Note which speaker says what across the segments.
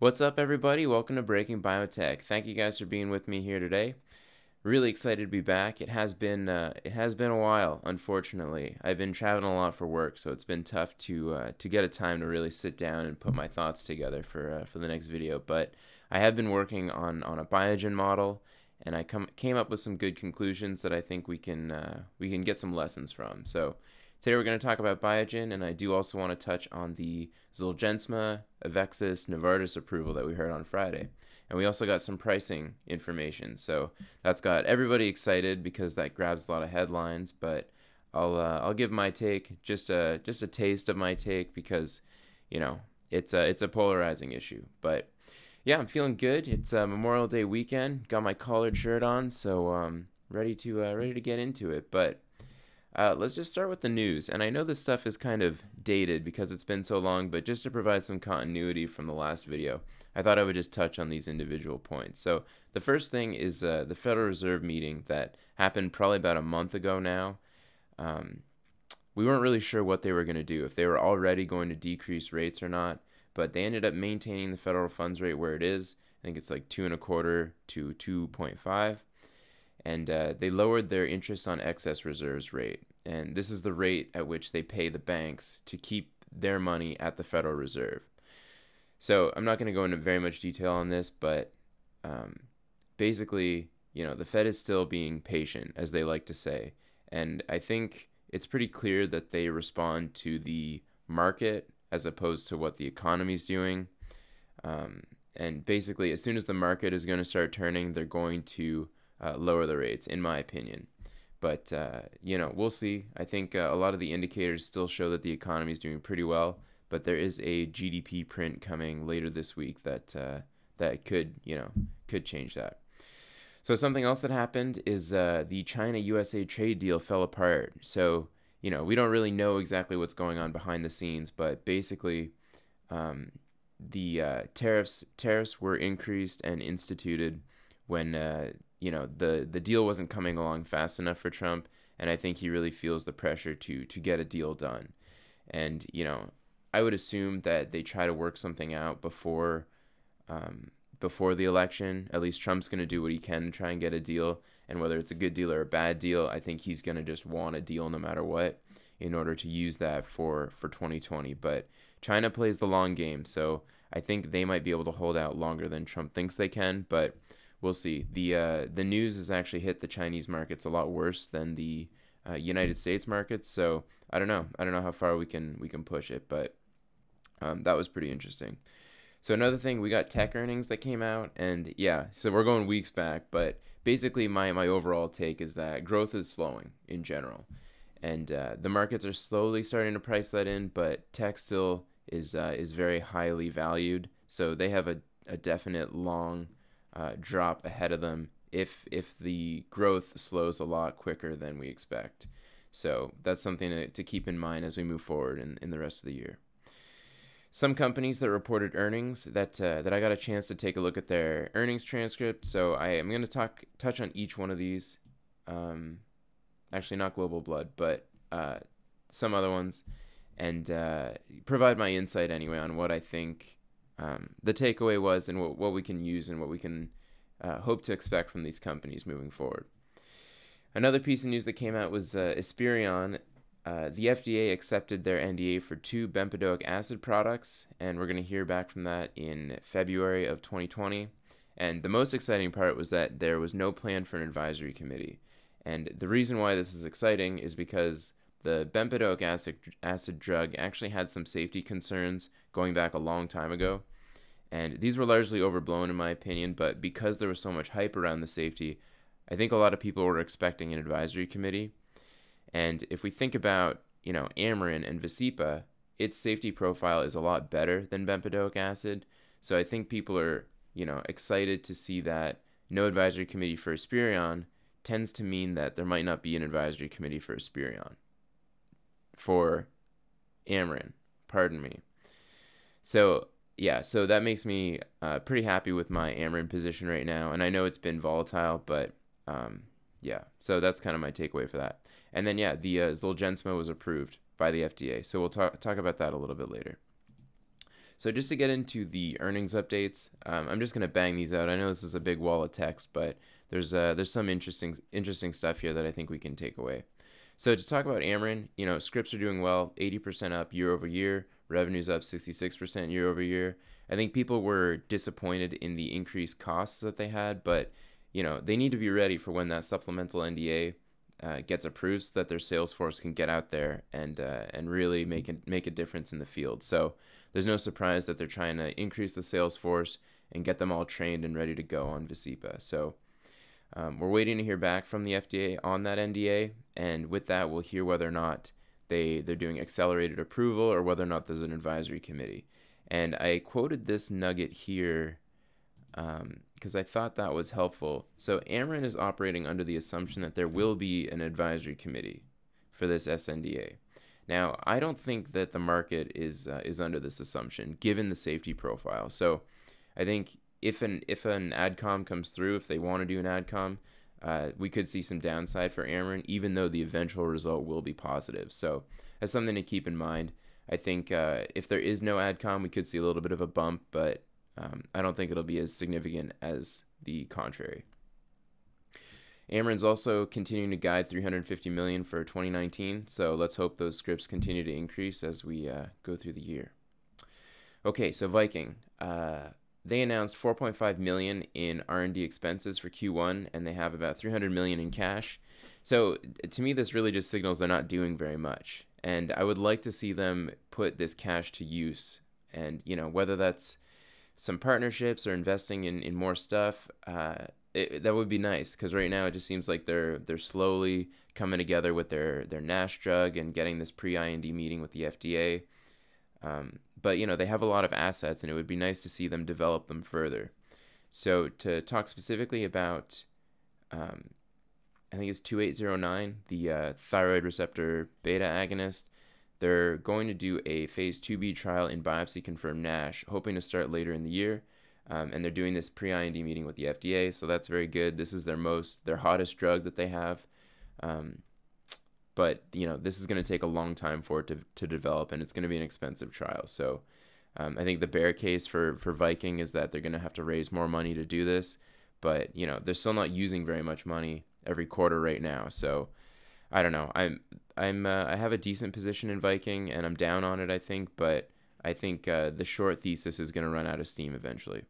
Speaker 1: What's up, everybody? Welcome to Breaking Biotech. Thank you guys for being with me here today. Really excited to be back. It has been uh, it has been a while, unfortunately. I've been traveling a lot for work, so it's been tough to uh, to get a time to really sit down and put my thoughts together for uh, for the next video. But I have been working on on a Biogen model, and I come came up with some good conclusions that I think we can uh, we can get some lessons from. So Today we're going to talk about Biogen, and I do also want to touch on the Zolgensma, Avexis, Novartis approval that we heard on Friday. And we also got some pricing information. So that's got everybody excited because that grabs a lot of headlines. But I'll uh, I'll give my take, just a just a taste of my take because, you know, it's a it's a polarizing issue. But yeah, I'm feeling good. It's a Memorial Day weekend. Got my collared shirt on, so um, ready to uh, ready to get into it. But uh, let's just start with the news. And I know this stuff is kind of dated because it's been so long, but just to provide some continuity from the last video, I thought I would just touch on these individual points. So, the first thing is uh, the Federal Reserve meeting that happened probably about a month ago now. Um, we weren't really sure what they were going to do, if they were already going to decrease rates or not, but they ended up maintaining the federal funds rate where it is. I think it's like two and a quarter to 2.5 and uh, they lowered their interest on excess reserves rate. And this is the rate at which they pay the banks to keep their money at the Federal Reserve. So I'm not going to go into very much detail on this, but um, basically, you know, the Fed is still being patient, as they like to say. And I think it's pretty clear that they respond to the market as opposed to what the economy is doing. Um, and basically, as soon as the market is going to start turning, they're going to uh, lower the rates, in my opinion. But uh, you know, we'll see. I think uh, a lot of the indicators still show that the economy is doing pretty well. But there is a GDP print coming later this week that uh, that could you know could change that. So something else that happened is uh, the China USA trade deal fell apart. So you know we don't really know exactly what's going on behind the scenes, but basically. Um, the uh, tariffs tariffs were increased and instituted when uh, you know the the deal wasn't coming along fast enough for Trump, and I think he really feels the pressure to to get a deal done. And you know, I would assume that they try to work something out before um, before the election. At least Trump's going to do what he can to try and get a deal. And whether it's a good deal or a bad deal, I think he's going to just want a deal no matter what in order to use that for for 2020. But China plays the long game, so I think they might be able to hold out longer than Trump thinks they can. But we'll see. The uh, the news has actually hit the Chinese markets a lot worse than the uh, United States markets. So I don't know. I don't know how far we can we can push it, but um, that was pretty interesting. So another thing, we got tech earnings that came out, and yeah, so we're going weeks back, but basically my my overall take is that growth is slowing in general, and uh, the markets are slowly starting to price that in, but tech still is uh, is very highly valued, so they have a, a definite long uh, drop ahead of them if if the growth slows a lot quicker than we expect. So that's something to, to keep in mind as we move forward in, in the rest of the year. Some companies that reported earnings that uh, that I got a chance to take a look at their earnings transcript. So I am going to talk touch on each one of these. Um, actually, not Global Blood, but uh, some other ones, and uh, provide my insight anyway on what I think um, the takeaway was and what, what we can use and what we can uh, hope to expect from these companies moving forward. Another piece of news that came out was uh, Esperion. Uh, the FDA accepted their NDA for two bempedoic acid products, and we're going to hear back from that in February of 2020. And the most exciting part was that there was no plan for an advisory committee. And the reason why this is exciting is because the bempedoic acid, acid drug actually had some safety concerns going back a long time ago. And these were largely overblown, in my opinion, but because there was so much hype around the safety, I think a lot of people were expecting an advisory committee. And if we think about, you know, Amarin and Vascepa, its safety profile is a lot better than bempedoic acid. So I think people are, you know, excited to see that no advisory committee for Esperion tends to mean that there might not be an advisory committee for Esperion. For Amarin, pardon me. So yeah, so that makes me uh, pretty happy with my Amarin position right now, and I know it's been volatile, but um, yeah, so that's kind of my takeaway for that. And then yeah, the uh, Zolgensma was approved by the FDA, so we'll talk talk about that a little bit later. So just to get into the earnings updates, um, I'm just gonna bang these out. I know this is a big wall of text, but there's uh, there's some interesting interesting stuff here that I think we can take away. So to talk about Amarin, you know, scripts are doing well, 80% up year over year, revenues up 66% year over year. I think people were disappointed in the increased costs that they had, but you know, they need to be ready for when that supplemental NDA uh, gets approved so that their sales force can get out there and uh, and really make a, make a difference in the field. So there's no surprise that they're trying to increase the sales force and get them all trained and ready to go on Vascepa. So um, we're waiting to hear back from the FDA on that NDA, and with that, we'll hear whether or not they they're doing accelerated approval or whether or not there's an advisory committee. And I quoted this nugget here because um, I thought that was helpful. So Amarin is operating under the assumption that there will be an advisory committee for this SNDA. Now, I don't think that the market is uh, is under this assumption, given the safety profile. So, I think if an if an adcom comes through, if they want to do an adcom, uh, we could see some downside for Amarin, even though the eventual result will be positive. So, that's something to keep in mind. I think uh, if there is no adcom, we could see a little bit of a bump, but um, I don't think it'll be as significant as the contrary. Amarin's also continuing to guide 350 million for 2019, so let's hope those scripts continue to increase as we uh, go through the year. Okay, so Viking, uh, they announced 4.5 million in R&D expenses for Q1, and they have about 300 million in cash. So to me, this really just signals they're not doing very much, and I would like to see them put this cash to use. And you know, whether that's some partnerships or investing in, in more stuff, uh, it, that would be nice because right now it just seems like they're they're slowly coming together with their their NASH drug and getting this pre IND meeting with the FDA. Um, but you know they have a lot of assets, and it would be nice to see them develop them further. So to talk specifically about, um, I think it's two eight zero nine, the uh, thyroid receptor beta agonist. They're going to do a phase 2b trial in biopsy confirmed NASH, hoping to start later in the year. Um, and they're doing this pre-IND meeting with the FDA, so that's very good. This is their most, their hottest drug that they have. Um, but you know, this is going to take a long time for it to, to develop, and it's going to be an expensive trial. So um, I think the bear case for for Viking is that they're going to have to raise more money to do this. But you know, they're still not using very much money every quarter right now. So I don't know. I'm I'm uh, I have a decent position in Viking, and I'm down on it. I think, but I think uh, the short thesis is going to run out of steam eventually.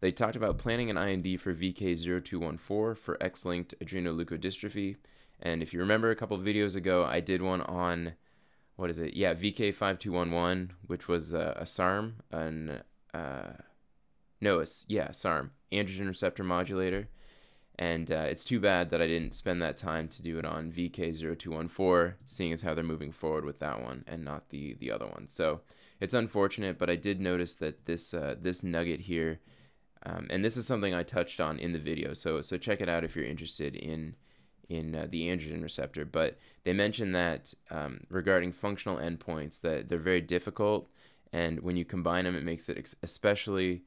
Speaker 1: They talked about planning an IND for VK0214 for X-linked adrenoleukodystrophy. And if you remember a couple videos ago, I did one on what is it? Yeah, VK5211, which was uh, a SARM, an uh, no, it's yeah, SARM, androgen receptor modulator. And uh, it's too bad that I didn't spend that time to do it on VK0214, seeing as how they're moving forward with that one and not the the other one. So it's unfortunate, but I did notice that this uh, this nugget here um, and this is something I touched on in the video, so so check it out if you're interested in in uh, the androgen receptor. But they mentioned that um, regarding functional endpoints that they're very difficult, and when you combine them, it makes it ex- especially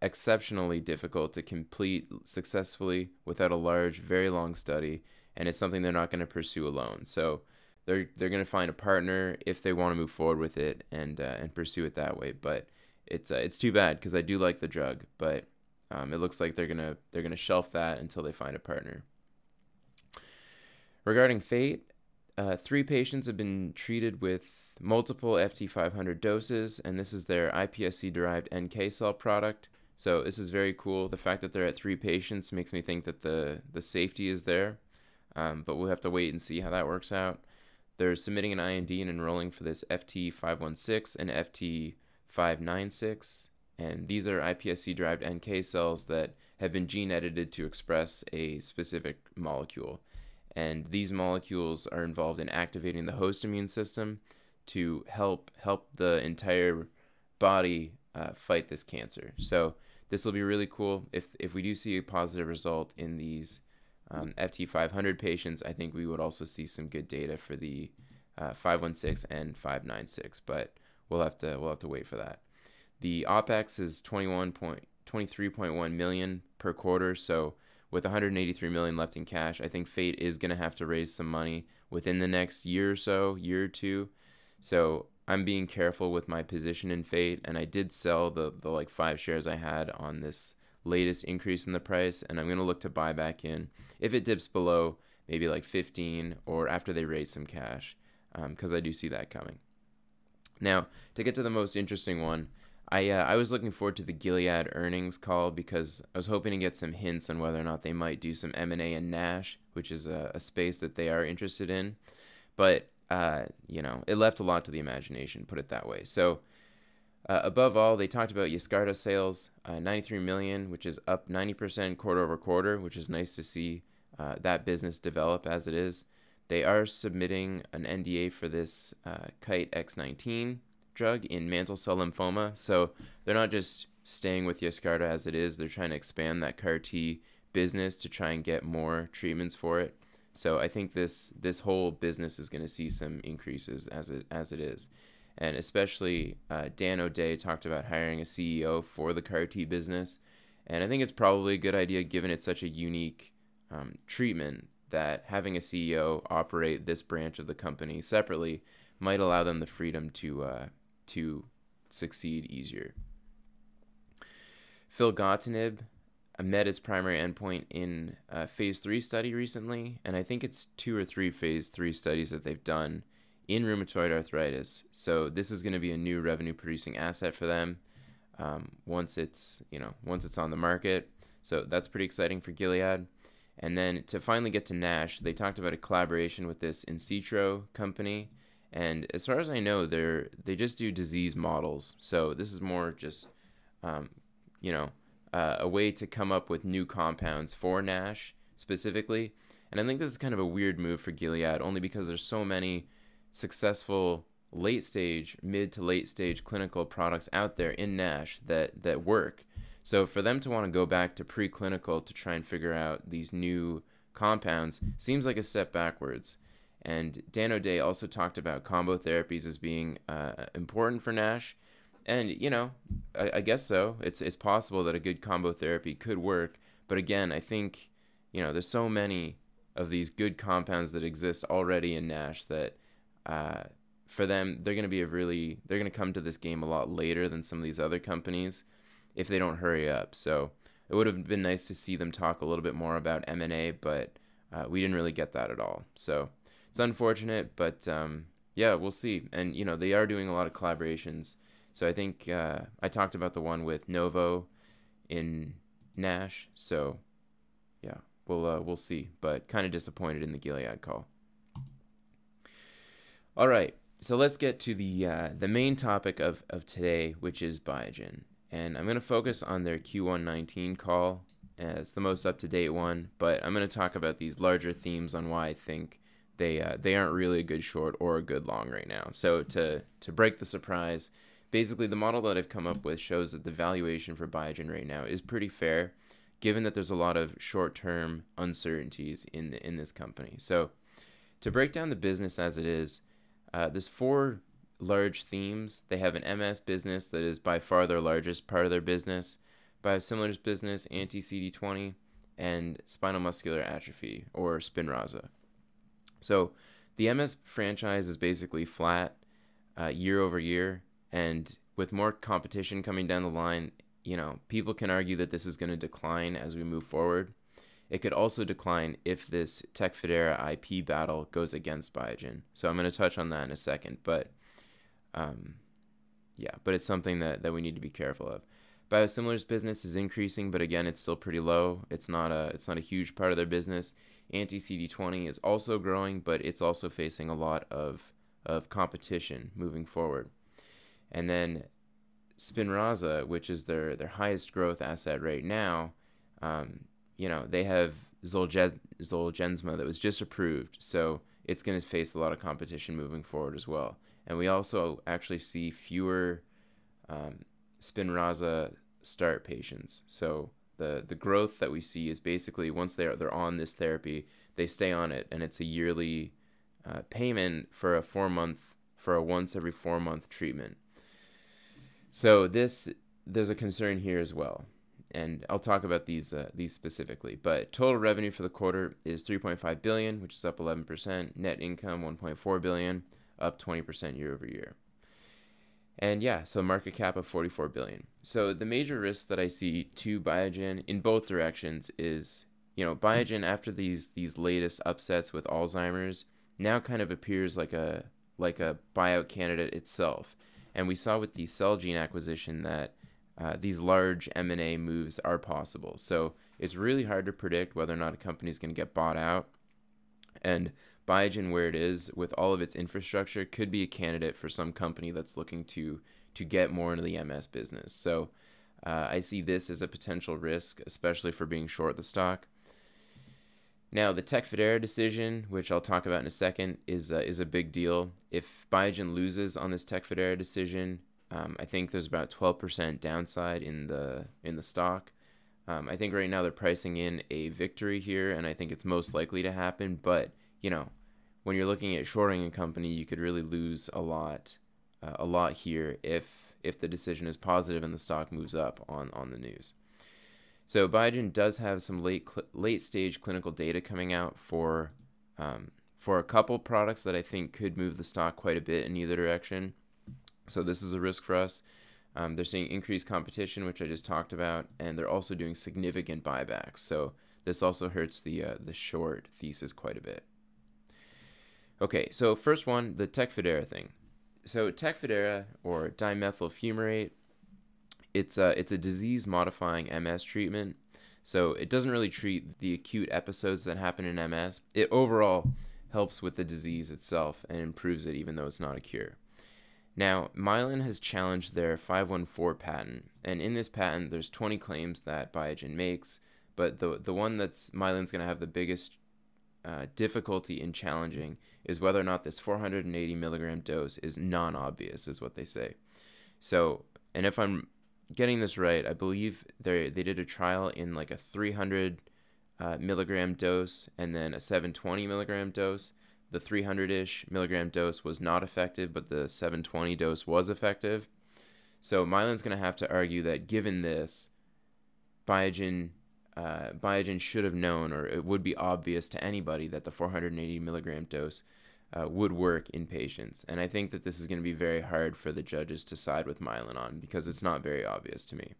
Speaker 1: exceptionally difficult to complete successfully without a large, very long study, and it's something they're not going to pursue alone. So they're they're going to find a partner if they want to move forward with it and uh, and pursue it that way. But it's uh, it's too bad because I do like the drug, but um, it looks like they're gonna they're gonna shelf that until they find a partner. Regarding Fate, uh, three patients have been treated with multiple FT500 doses, and this is their iPSC derived NK cell product. So this is very cool. The fact that they're at three patients makes me think that the the safety is there, um, but we'll have to wait and see how that works out. They're submitting an IND and enrolling for this FT516 and FT 596, and these are iPSC derived NK cells that have been gene edited to express a specific molecule. And these molecules are involved in activating the host immune system to help help the entire body uh, fight this cancer. So this will be really cool. If if we do see a positive result in these um, FT500 patients, I think we would also see some good data for the uh, 516 and 596. But we'll have to we'll have to wait for that. The OPEX is 21 point, 23.1 million per quarter, so with 183 million left in cash, I think Fate is going to have to raise some money within the next year or so, year or two. So I'm being careful with my position in Fate, and I did sell the the like five shares I had on this latest increase in the price, and I'm gonna look to buy back in if it dips below maybe like 15 or after they raise some cash, because um, I do see that coming. Now to get to the most interesting one. I, uh, I was looking forward to the Gilead earnings call because I was hoping to get some hints on whether or not they might do some M&A in NASH, which is a, a space that they are interested in. But uh, you know, it left a lot to the imagination, put it that way. So, uh, above all, they talked about Yescarta sales, uh, 93 million, which is up 90% quarter over quarter, which is nice to see uh, that business develop as it is. They are submitting an NDA for this uh, Kite X19 drug in mantle cell lymphoma, so they're not just staying with Yescarta as it is. They're trying to expand that CAR T business to try and get more treatments for it. So I think this this whole business is going to see some increases as it as it is, and especially uh, Dan O'Day talked about hiring a CEO for the CAR T business, and I think it's probably a good idea given it's such a unique um, treatment that having a CEO operate this branch of the company separately might allow them the freedom to uh, to succeed easier. Filgotinib met its primary endpoint in a phase three study recently, and I think it's two or three phase three studies that they've done in rheumatoid arthritis. So this is going to be a new revenue producing asset for them um, once it's you know once it's on the market. So that's pretty exciting for Gilead. And then to finally get to Nash, they talked about a collaboration with this insitro company. And as far as I know, they're they just do disease models. So this is more just um, you know uh, a way to come up with new compounds for Nash specifically. And I think this is kind of a weird move for Gilead, only because there's so many successful late stage, mid to late stage clinical products out there in Nash that that work. So for them to want to go back to preclinical to try and figure out these new compounds seems like a step backwards. And Dan O'Day also talked about combo therapies as being uh, important for Nash and you know, I, I, guess so. It's it's possible that a good combo therapy could work, but again, I think you know there's so many of these good compounds that exist already in Nash that uh, for them they're going to be a really they're going to come to this game a lot later than some of these other companies if they don't hurry up. So it would have been nice to see them talk a little bit more about M and A, but uh, we didn't really get that at all. So it's unfortunate, but um, yeah, we'll see. And you know they are doing a lot of collaborations so I think uh, I talked about the one with Novo in Nash. So yeah, we'll uh, we'll see. But kind of disappointed in the Gilead call. All right, so let's get to the uh, the main topic of, of today, which is Biogen, and I'm going to focus on their Q119 call. Uh, it's the most up to date one, but I'm going to talk about these larger themes on why I think they uh, they aren't really a good short or a good long right now. So to to break the surprise, basically the model that I've come up with shows that the valuation for Biogen right now is pretty fair, given that there's a lot of short-term uncertainties in the, in this company. So, to break down the business as it is, uh, there's four large themes. They have an MS business that is by far their largest part of their business, biosimilars business, anti CD20, and spinal muscular atrophy or Spinraza. So, the MS franchise is basically flat uh, year over year and with more competition coming down the line, you know, people can argue that this is going to decline as we move forward. It could also decline if this Tecfidera IP battle goes against Biogen. So I'm going to touch on that in a second, but um, yeah, but it's something that, that we need to be careful of. Biosimilars business is increasing, but again, it's still pretty low. It's not a it's not a huge part of their business. Anti CD20 is also growing, but it's also facing a lot of of competition moving forward. And then Spinraza, which is their their highest growth asset right now, um, you know, they have Zolge- Zolgensma that was just approved, so it's going to face a lot of competition moving forward as well. And we also actually see fewer um, Spinraza start patients. So the the growth that we see is basically once they're they're on this therapy, they stay on it, and it's a yearly uh, payment for a four month for a once every four month treatment. So this there's a concern here as well, and I'll talk about these uh, these specifically. But total revenue for the quarter is 3.5 billion, which is up 11%. Net income 1.4 billion, up 20% year over year. And yeah, so market cap of 44 billion. So the major risks that I see to Biogen in both directions is, you know, Biogen after these these latest upsets with Alzheimer's now kind of appears like a like a buyout candidate itself. And we saw with the Celgene acquisition that uh, these large M&A moves are possible. So it's really hard to predict whether or not a company is going to get bought out. And Biogen, where it is with all of its infrastructure, could be a candidate for some company that's looking to to get more into the MS business. So uh, I see this as a potential risk, especially for being short the stock. Now, the Tech Tecfidera decision, which I'll talk about in a second, is uh, is a big deal. If Biogen loses on this Tech Tecfidera decision, um, I think there's about 12% downside in the in the stock. Um, I think right now they're pricing in a victory here, and I think it's most likely to happen. But you know, when you're looking at shorting a company, you could really lose a lot, uh, a lot here if if the decision is positive and the stock moves up on on the news. So Biogen does have some late cl- late stage clinical data coming out for um, for a couple products that I think could move the stock quite a bit in either direction. So this is a risk for us. Um, they're seeing increased competition, which I just talked about, and they're also doing significant buybacks. So this also hurts the uh, the short thesis quite a bit. Okay, so first one, the Tecfidera thing. So Tecfidera or dimethyl fumarate it's a it's a disease modifying MS treatment. So it doesn't really treat the acute episodes that happen in MS. It overall helps with the disease itself and improves it even though it's not a cure. Now, Mylan has challenged their 514 patent, and in this patent there's 20 claims that Biogen makes, but the the one that's Mylan's going to have the biggest uh, difficulty in challenging is whether or not this 480 milligram dose is non-obvious, is what they say. So, and if I'm getting this right, I believe they they did a trial in like a 300 uh, milligram dose and then a 720 milligram dose. The 300-ish milligram dose was not effective, but the 720 dose was effective. So Mylan's going to have to argue that given this, Biogen uh, Biogen should have known, or it would be obvious to anybody that the 480 milligram dose uh, would work in patients. And I think that this is going to be very hard for the judges to side with Mylan on because it's not very obvious to me.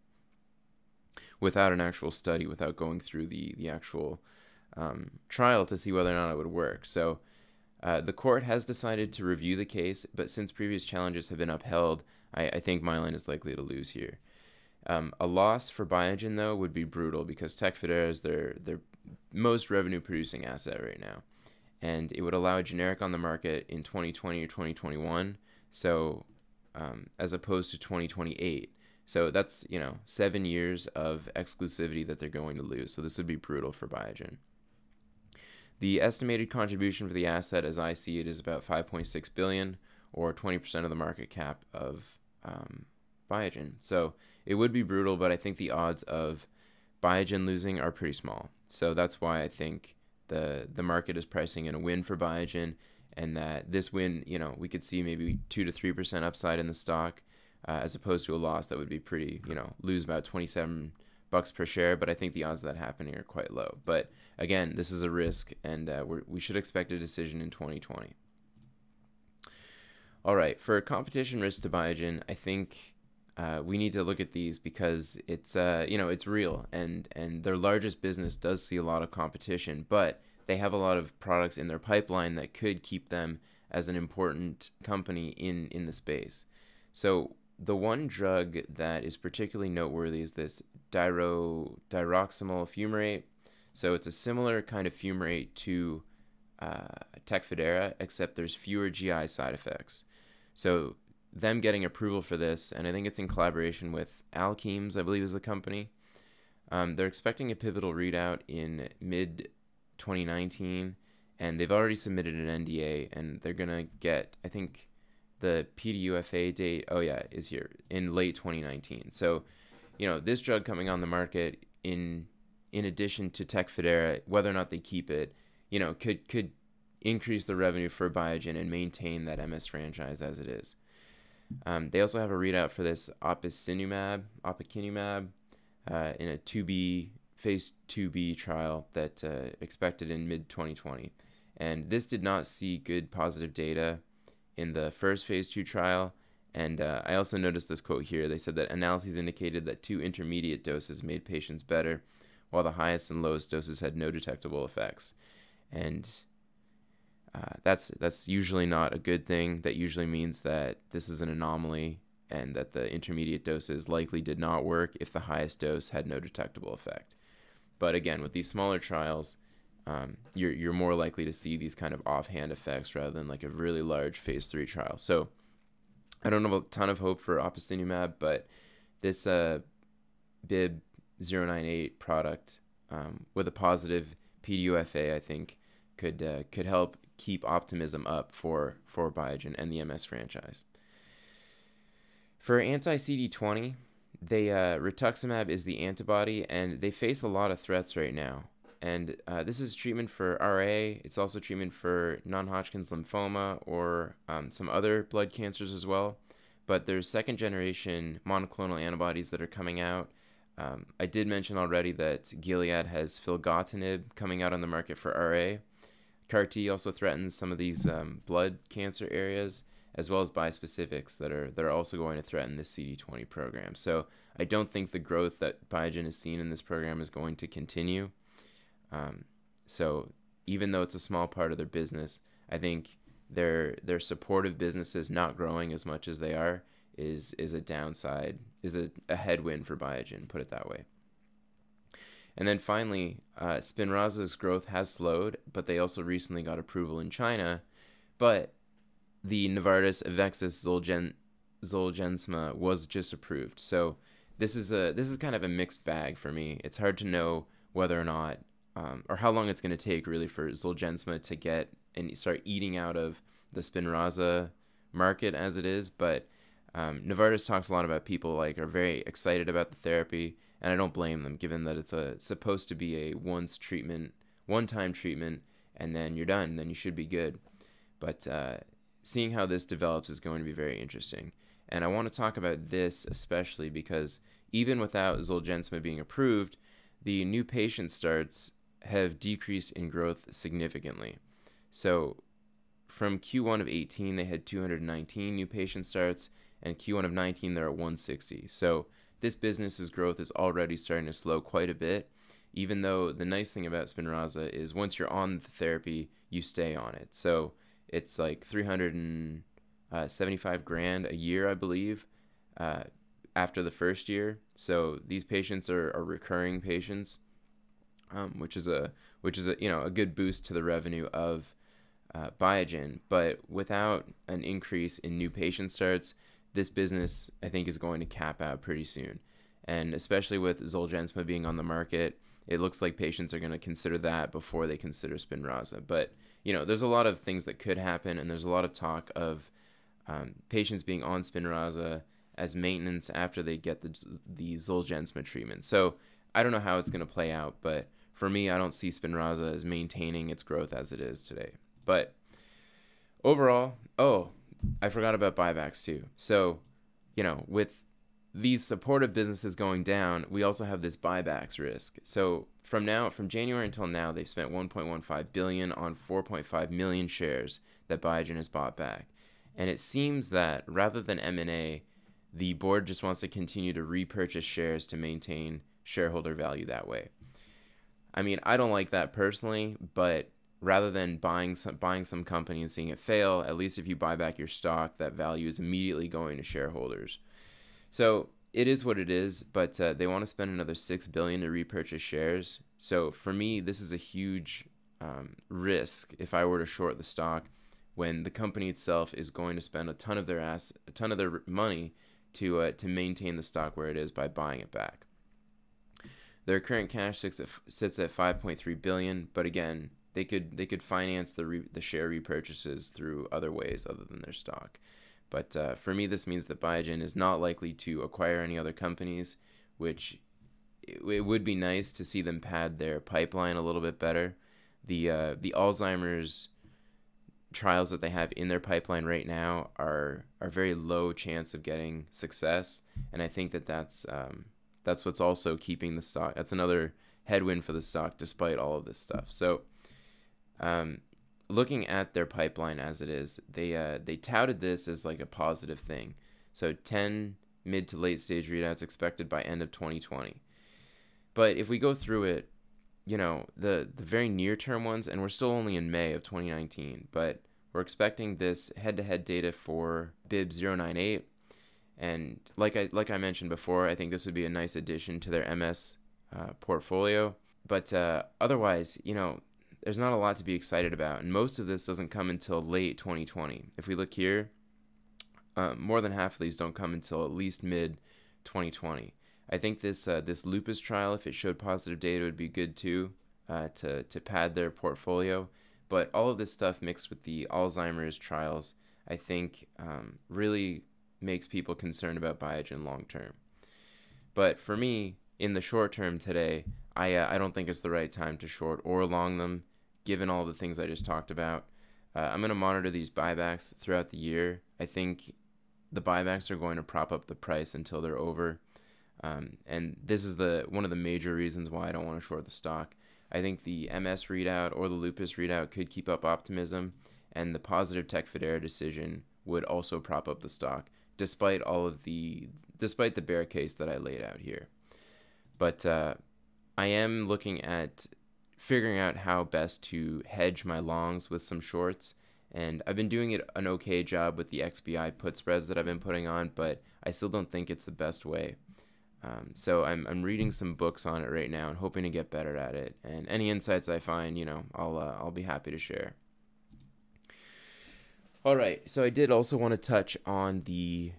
Speaker 1: Without an actual study, without going through the, the actual um, trial to see whether or not it would work. So uh, the court has decided to review the case, but since previous challenges have been upheld, I, I think Mylan is likely to lose here. Um, a loss for Biogen, though, would be brutal because Tecfidera is their, their most revenue producing asset right now and it would allow a generic on the market in 2020 or 2021. So, um, as opposed to 2028. So that's you know seven years of exclusivity that they're going to lose. So this would be brutal for Biogen. The estimated contribution for the asset, as I see it, is about 5.6 billion, or 20% of the market cap of um, Biogen. So it would be brutal, but I think the odds of Biogen losing are pretty small. So that's why I think the the market is pricing in a win for Biogen, and that this win, you know, we could see maybe two to three percent upside in the stock, uh, as opposed to a loss that would be pretty, you know, lose about twenty seven bucks per share. But I think the odds of that happening are quite low. But again, this is a risk, and uh, we should expect a decision in 2020. All right, for competition risk to Biogen, I think uh, we need to look at these because it's uh, you know it's real and and their largest business does see a lot of competition, but they have a lot of products in their pipeline that could keep them as an important company in in the space. So the one drug that is particularly noteworthy is this dyro diroximel fumarate. So it's a similar kind of fumarate to uh, Tecfidera, except there's fewer GI side effects. So them getting approval for this, and I think it's in collaboration with Alkermes, I believe is the company. Um, they're expecting a pivotal readout in mid 2019, and they've already submitted an NDA, and they're gonna get, I think, the PDUFA date. Oh yeah, is here in late 2019. So, you know, this drug coming on the market in in addition to Tecfidera, whether or not they keep it, you know, could could increase the revenue for Biogen and maintain that MS franchise as it is. Um, they also have a readout for this opicinumab, opicinumab, uh, in a 2B phase 2B trial that uh, expected in mid 2020. And this did not see good positive data in the first phase 2 trial, And uh, I also noticed this quote here. They said that analyses indicated that two intermediate doses made patients better, while the highest and lowest doses had no detectable effects. And uh, that's that's usually not a good thing. That usually means that this is an anomaly and that the intermediate doses likely did not work if the highest dose had no detectable effect. But again, with these smaller trials, um, you're you're more likely to see these kind of offhand effects rather than like a really large phase three trial. So I don't have a ton of hope for opicinumab, but this uh, BIB 098 product um, with a positive PDUFA, I think, could uh, could help keep optimism up for for Biogen and the MS franchise. For anti CD20, they uh, rituximab is the antibody, and they face a lot of threats right now. And uh, this is treatment for RA. It's also treatment for non-Hodgkin's lymphoma or um, some other blood cancers as well. But there's second generation monoclonal antibodies that are coming out. Um, I did mention already that Gilead has filgotinib coming out on the market for RA. CAR T also threatens some of these um, blood cancer areas, as well as bispecifics that are that are also going to threaten the CD20 program. So I don't think the growth that Biogen has seen in this program is going to continue. Um, so even though it's a small part of their business, I think their their supportive businesses not growing as much as they are is is a downside, is a, a headwind for Biogen, put it that way. And then finally, uh, Spinraza's growth has slowed, but they also recently got approval in China. But the Novartis Avexis Zolgen, Zolgensma was just approved. So this is a this is kind of a mixed bag for me. It's hard to know whether or not um, or how long it's going to take really for Zolgensma to get and start eating out of the Spinraza market as it is. But um, Novartis talks a lot about people like are very excited about the therapy and I don't blame them, given that it's a supposed to be a once treatment, one time treatment, and then you're done. Then you should be good. But uh, seeing how this develops is going to be very interesting. And I want to talk about this especially because even without Zolgensma being approved, the new patient starts have decreased in growth significantly. So from Q1 of 18, they had 219 new patient starts, and Q1 of 19, they're at 160. So this business's growth is already starting to slow quite a bit. Even though the nice thing about Spinraza is once you're on the therapy, you stay on it. So it's like 375 grand a year, I believe, uh, after the first year. So these patients are, are recurring patients, um, which is a which is a you know a good boost to the revenue of uh, Biogen. But without an increase in new patient starts, this business I think is going to cap out pretty soon. And especially with Zolgensma being on the market, it looks like patients are going to consider that before they consider Spinraza. But you know, there's a lot of things that could happen, and there's a lot of talk of um, patients being on Spinraza as maintenance after they get the the Zolgensma treatment. So I don't know how it's going to play out, but for me, I don't see Spinraza as maintaining its growth as it is today. But overall, oh, I forgot about buybacks too. So, you know, with these supportive businesses going down, we also have this buybacks risk. So from now, from January until now, they've spent 1.15 billion on 4.5 million shares that Biogen has bought back, and it seems that rather than M&A, the board just wants to continue to repurchase shares to maintain shareholder value that way. I mean, I don't like that personally, but rather than buying some buying some company and seeing it fail, at least if you buy back your stock, that value is immediately going to shareholders. So it is what it is, but uh, they want to spend another six billion to repurchase shares. So for me, this is a huge um, risk if I were to short the stock when the company itself is going to spend a ton of their ass a ton of their money to uh, to maintain the stock where it is by buying it back. Their current cash sits at, sits at 5.3 billion, but again, they could they could finance the re, the share repurchases through other ways other than their stock. But uh, for me, this means that Biogen is not likely to acquire any other companies, which it, it would be nice to see them pad their pipeline a little bit better. The uh, the Alzheimer's trials that they have in their pipeline right now are are very low chance of getting success, and I think that that's um, that's what's also keeping the stock. That's another headwind for the stock, despite all of this stuff. So um, looking at their pipeline as it is, they uh, they touted this as like a positive thing. So 10 mid to late stage readouts expected by end of 2020. But if we go through it, you know, the the very near term ones and we're still only in May of 2019, but we're expecting this head-to-head data for BIB 098 and like I like I mentioned before, I think this would be a nice addition to their MS uh, portfolio. But uh, otherwise, you know, there's not a lot to be excited about, and most of this doesn't come until late 2020. If we look here, uh, more than half of these don't come until at least mid 2020. I think this uh, this lupus trial, if it showed positive data, would be good too uh, to to pad their portfolio. But all of this stuff mixed with the Alzheimer's trials, I think, um, really makes people concerned about Biogen long term. But for me, in the short term today, I uh, I don't think it's the right time to short or long them, given all the things I just talked about. Uh, I'm going to monitor these buybacks throughout the year. I think the buybacks are going to prop up the price until they're over. Um, and this is the one of the major reasons why I don't want to short the stock. I think the MS readout or the lupus readout could keep up optimism, and the positive Tecfidera decision would also prop up the stock despite all of the despite the bear case that I laid out here. But uh, I am looking at figuring out how best to hedge my longs with some shorts. And I've been doing it an okay job with the XBI put spreads that I've been putting on, but I still don't think it's the best way. Um, so I'm, I'm reading some books on it right now and hoping to get better at it. And any insights I find, you know, I'll uh, I'll be happy to share. All right, so I did also want to touch on the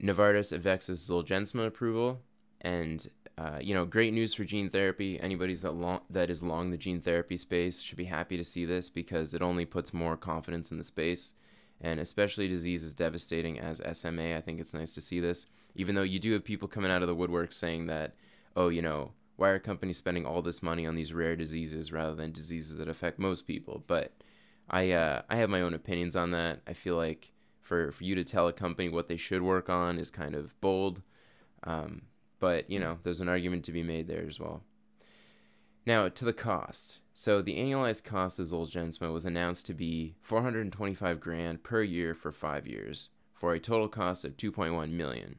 Speaker 1: Novartis Avexis Zolgensma approval, and uh, you know, great news for gene therapy. Anybody's that long that is along the gene therapy space should be happy to see this because it only puts more confidence in the space, and especially diseases devastating as SMA. I think it's nice to see this, even though you do have people coming out of the woodwork saying that, oh, you know, why are companies spending all this money on these rare diseases rather than diseases that affect most people? But I uh, I have my own opinions on that. I feel like for for you to tell a company what they should work on is kind of bold, um, but you know there's an argument to be made there as well. Now to the cost. So the annualized cost of Zolgensma was announced to be 425 grand per year for five years, for a total cost of 2.1 million.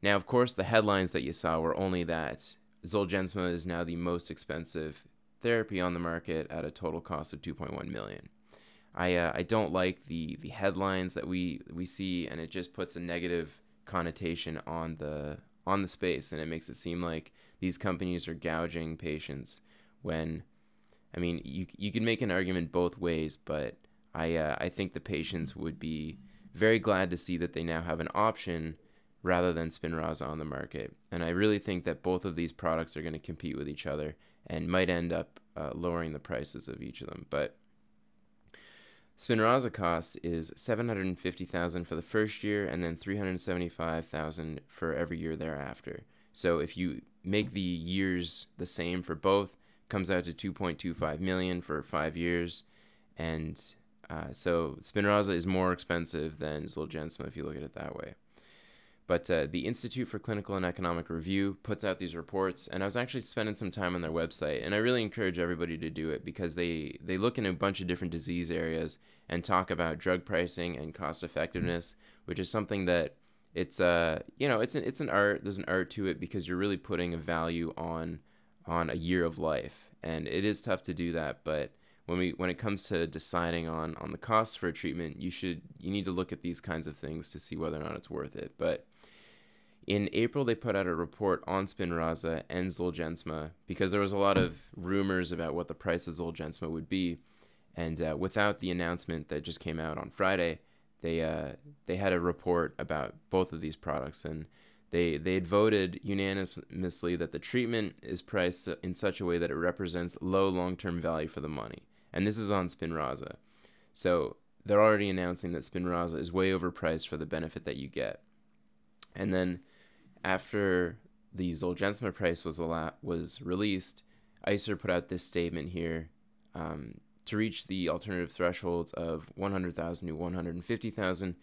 Speaker 1: Now, of course, the headlines that you saw were only that Zolgensma is now the most expensive therapy on the market at a total cost of 2.1 million. I uh, I don't like the the headlines that we we see, and it just puts a negative connotation on the on the space, and it makes it seem like these companies are gouging patients. When, I mean, you you can make an argument both ways, but I uh, I think the patients would be very glad to see that they now have an option rather than Spinraza on the market. And I really think that both of these products are going to compete with each other and might end up uh, lowering the prices of each of them. But Spinraza cost is 750,000 for the first year and then 375,000 for every year thereafter. So if you make the years the same for both, comes out to 2.25 million for 5 years and uh, so Spinraza is more expensive than Zolgensma if you look at it that way. But uh, the Institute for Clinical and Economic Review puts out these reports, and I was actually spending some time on their website, and I really encourage everybody to do it because they they look in a bunch of different disease areas and talk about drug pricing and cost effectiveness, which is something that it's uh you know it's an it's an art. There's an art to it because you're really putting a value on on a year of life, and it is tough to do that, but when we when it comes to deciding on on the costs for a treatment, you should you need to look at these kinds of things to see whether or not it's worth it. But in April, they put out a report on Spinraza and Zolgensma because there was a lot of rumors about what the price of Zolgensma would be, and uh, without the announcement that just came out on Friday, they uh, they had a report about both of these products, and they they had voted unanimously that the treatment is priced in such a way that it represents low long term value for the money, and this is on Spinraza, so they're already announcing that Spinraza is way overpriced for the benefit that you get, and then after the Zolgensma price was a lot, was released, ICER put out this statement here um, to reach the alternative thresholds of 100,000 to 150,000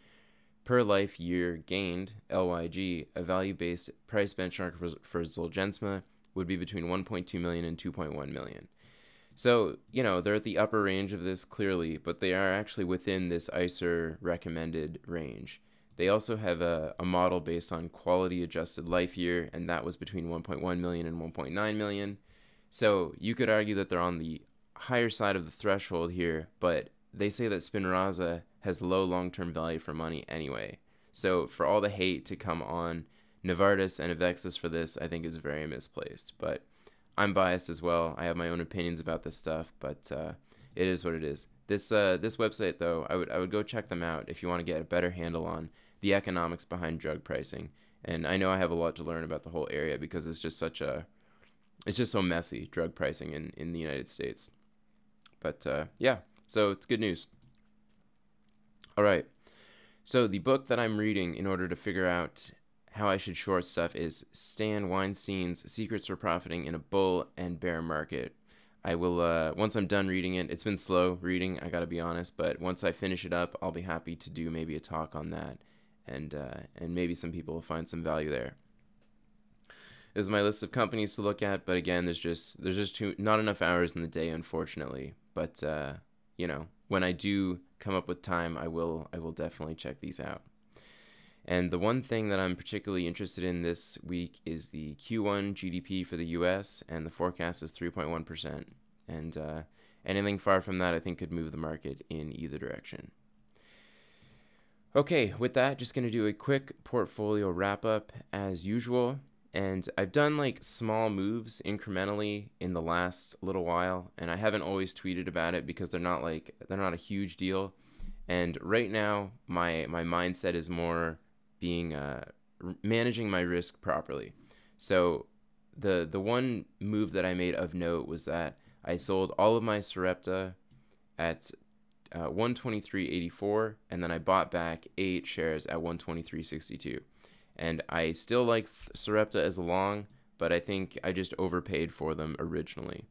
Speaker 1: per life year gained LYG. A value-based price benchmark for, for Zolgensma would be between 1.2 million and 2.1 million. So, you know, they're at the upper range of this clearly, but they are actually within this ICER recommended range. They also have a, a model based on quality adjusted life year, and that was between 1.1 million and 1.9 million. So you could argue that they're on the higher side of the threshold here, but they say that Spinraza has low long term value for money anyway. So for all the hate to come on Novartis and Avexis for this, I think is very misplaced. But I'm biased as well. I have my own opinions about this stuff, but uh, it is what it is. This uh, this website though, I would I would go check them out if you want to get a better handle on the economics behind drug pricing. And I know I have a lot to learn about the whole area because it's just such a it's just so messy drug pricing in in the United States. But uh, yeah, so it's good news. All right. So the book that I'm reading in order to figure out how I should short stuff is Stan Weinstein's Secrets for Profiting in a Bull and Bear Market. I will uh, once I'm done reading it. It's been slow reading, I gotta be honest, but once I finish it up, I'll be happy to do maybe a talk on that, and uh, and maybe some people will find some value there. This is my list of companies to look at, but again, there's just there's just too not enough hours in the day, unfortunately. But uh, you know, when I do come up with time, I will I will definitely check these out. And the one thing that I'm particularly interested in this week is the Q1 GDP for the US, and the forecast is 3.1%. And uh, anything far from that, I think, could move the market in either direction. Okay, with that, just going to do a quick portfolio wrap up as usual. And I've done like small moves incrementally in the last little while, and I haven't always tweeted about it because they're not like they're not a huge deal. And right now, my my mindset is more being uh, managing my risk properly. So the the one move that I made of note was that I sold all of my Sarepta at uh, 123.84 and then I bought back 8 shares at 123.62. And I still like Sarepta as long, but I think I just overpaid for them originally.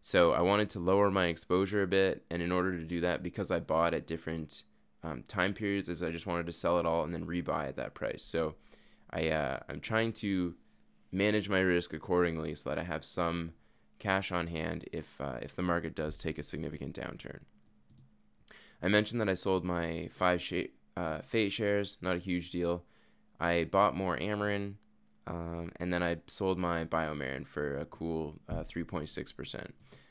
Speaker 1: So I wanted to lower my exposure a bit, and in order to do that, because I bought at different um, time periods is I just wanted to sell it all and then rebuy at that price. So I uh, I'm trying to manage my risk accordingly so that I have some cash on hand if uh, if the market does take a significant downturn. I mentioned that I sold my five uh, Fate shares, not a huge deal. I bought more Amarin, um, and then I sold my Biomarin for a cool uh, 3.6%.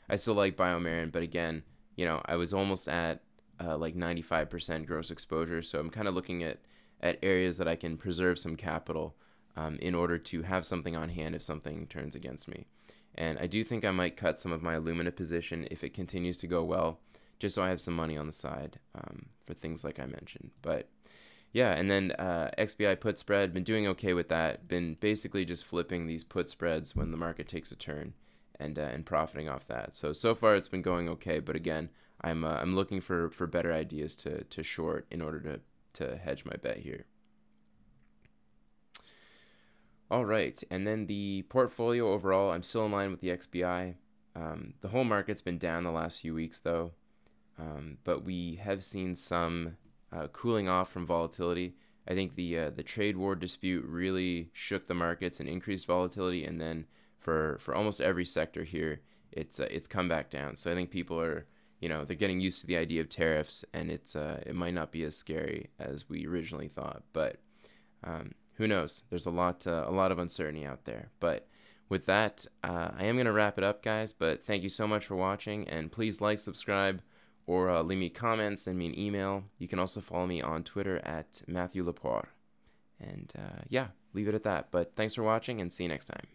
Speaker 1: I still like Biomarin, but again, you know, I was almost at uh, like 95% gross exposure. So I'm kind of looking at, at areas that I can preserve some capital um, in order to have something on hand if something turns against me. And I do think I might cut some of my Illumina position if it continues to go well, just so I have some money on the side um, for things like I mentioned. But yeah, and then uh, XBI put spread, been doing okay with that. Been basically just flipping these put spreads when the market takes a turn and uh, and profiting off that. So so far it's been going okay, but again, I'm uh, I'm looking for for better ideas to to short in order to to hedge my bet here. All right, and then the portfolio overall, I'm still in line with the XBI. Um, the whole market's been down the last few weeks though, um, but we have seen some uh, cooling off from volatility. I think the uh, the trade war dispute really shook the markets and increased volatility, and then for for almost every sector here, it's uh, it's come back down. So I think people are you know they're getting used to the idea of tariffs, and it's uh, it might not be as scary as we originally thought. But um, who knows? There's a lot uh, a lot of uncertainty out there. But with that, uh, I am gonna wrap it up, guys. But thank you so much for watching, and please like, subscribe, or uh, leave me comments, send me an email. You can also follow me on Twitter at Matthew Lepore. And uh, yeah, leave it at that. But thanks for watching, and see you next time.